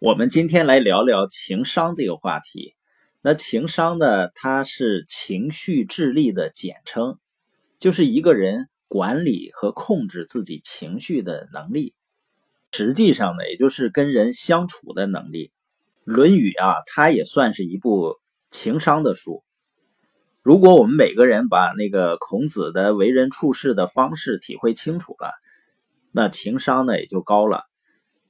我们今天来聊聊情商这个话题。那情商呢，它是情绪智力的简称，就是一个人管理和控制自己情绪的能力。实际上呢，也就是跟人相处的能力。《论语》啊，它也算是一部情商的书。如果我们每个人把那个孔子的为人处事的方式体会清楚了，那情商呢也就高了。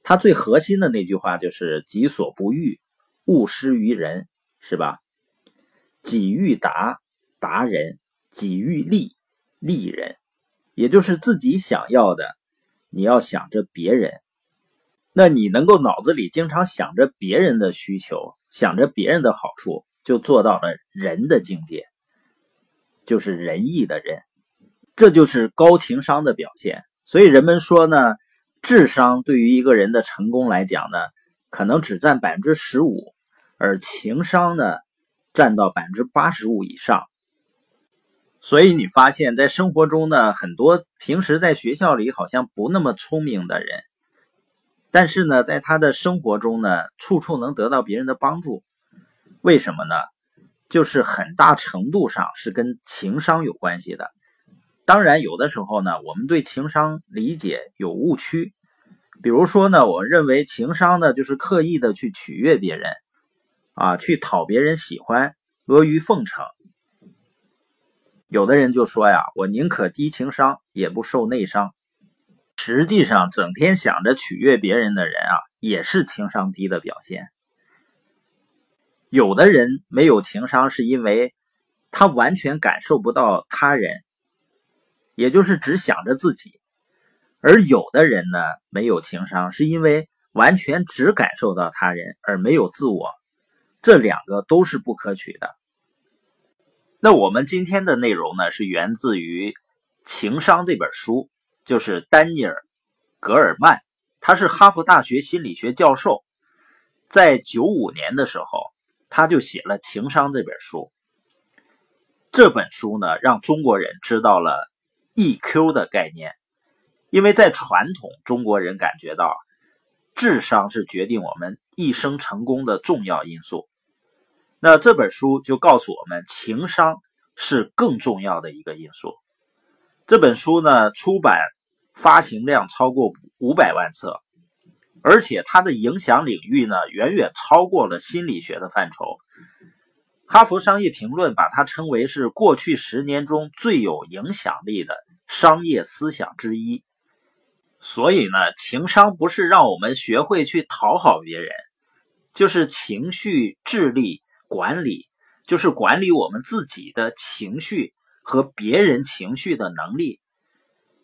他最核心的那句话就是“己所不欲，勿施于人”，是吧？己欲达，达人；己欲利，利人。也就是自己想要的，你要想着别人。那你能够脑子里经常想着别人的需求，想着别人的好处，就做到了人的境界。就是仁义的人，这就是高情商的表现。所以人们说呢，智商对于一个人的成功来讲呢，可能只占百分之十五，而情商呢，占到百分之八十五以上。所以你发现，在生活中呢，很多平时在学校里好像不那么聪明的人，但是呢，在他的生活中呢，处处能得到别人的帮助。为什么呢？就是很大程度上是跟情商有关系的。当然，有的时候呢，我们对情商理解有误区。比如说呢，我认为情商呢就是刻意的去取悦别人，啊，去讨别人喜欢，阿谀奉承。有的人就说呀，我宁可低情商，也不受内伤。实际上，整天想着取悦别人的人啊，也是情商低的表现。有的人没有情商，是因为他完全感受不到他人，也就是只想着自己；而有的人呢，没有情商，是因为完全只感受到他人，而没有自我。这两个都是不可取的。那我们今天的内容呢，是源自于《情商》这本书，就是丹尼尔·格尔曼，他是哈佛大学心理学教授，在九五年的时候。他就写了《情商》这本书。这本书呢，让中国人知道了 EQ 的概念，因为在传统中国人感觉到，智商是决定我们一生成功的重要因素。那这本书就告诉我们，情商是更重要的一个因素。这本书呢，出版发行量超过五百万册。而且它的影响领域呢，远远超过了心理学的范畴。哈佛商业评论把它称为是过去十年中最有影响力的商业思想之一。所以呢，情商不是让我们学会去讨好别人，就是情绪智力管理，就是管理我们自己的情绪和别人情绪的能力。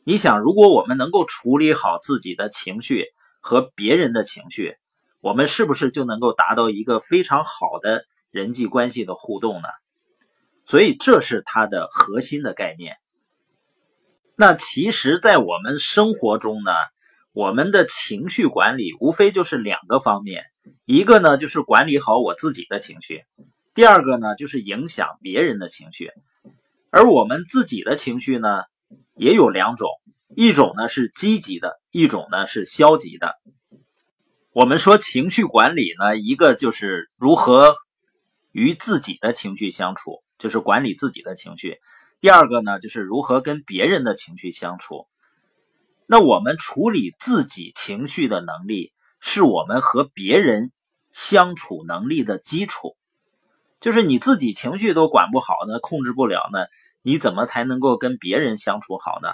你想，如果我们能够处理好自己的情绪，和别人的情绪，我们是不是就能够达到一个非常好的人际关系的互动呢？所以这是它的核心的概念。那其实，在我们生活中呢，我们的情绪管理无非就是两个方面，一个呢就是管理好我自己的情绪，第二个呢就是影响别人的情绪。而我们自己的情绪呢，也有两种。一种呢是积极的，一种呢是消极的。我们说情绪管理呢，一个就是如何与自己的情绪相处，就是管理自己的情绪；第二个呢，就是如何跟别人的情绪相处。那我们处理自己情绪的能力，是我们和别人相处能力的基础。就是你自己情绪都管不好呢，控制不了呢，你怎么才能够跟别人相处好呢？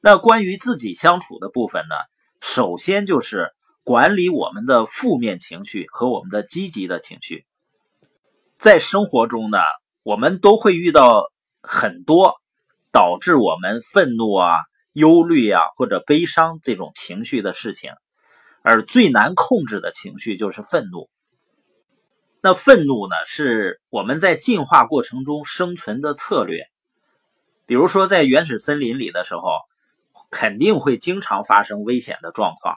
那关于自己相处的部分呢？首先就是管理我们的负面情绪和我们的积极的情绪。在生活中呢，我们都会遇到很多导致我们愤怒啊、忧虑啊或者悲伤这种情绪的事情，而最难控制的情绪就是愤怒。那愤怒呢，是我们在进化过程中生存的策略。比如说，在原始森林里的时候。肯定会经常发生危险的状况，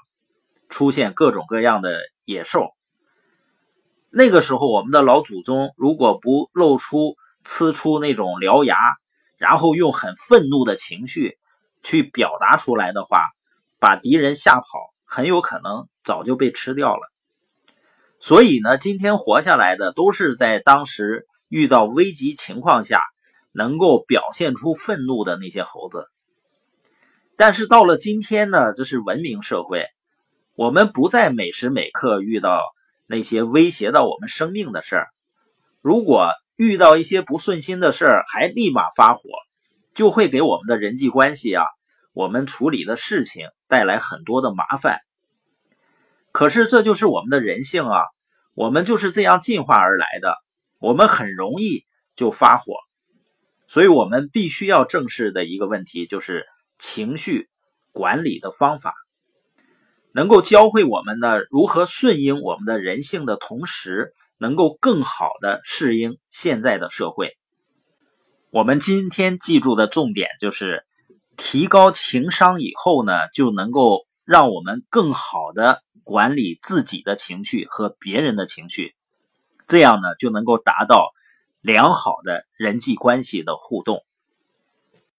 出现各种各样的野兽。那个时候，我们的老祖宗如果不露出、呲出那种獠牙，然后用很愤怒的情绪去表达出来的话，把敌人吓跑，很有可能早就被吃掉了。所以呢，今天活下来的都是在当时遇到危急情况下能够表现出愤怒的那些猴子。但是到了今天呢，这是文明社会，我们不再每时每刻遇到那些威胁到我们生命的事儿。如果遇到一些不顺心的事儿还立马发火，就会给我们的人际关系啊，我们处理的事情带来很多的麻烦。可是这就是我们的人性啊，我们就是这样进化而来的，我们很容易就发火，所以我们必须要正视的一个问题就是情绪管理的方法，能够教会我们呢如何顺应我们的人性的同时，能够更好的适应现在的社会。我们今天记住的重点就是提高情商以后呢，就能够让我们更好的。管理自己的情绪和别人的情绪，这样呢就能够达到良好的人际关系的互动。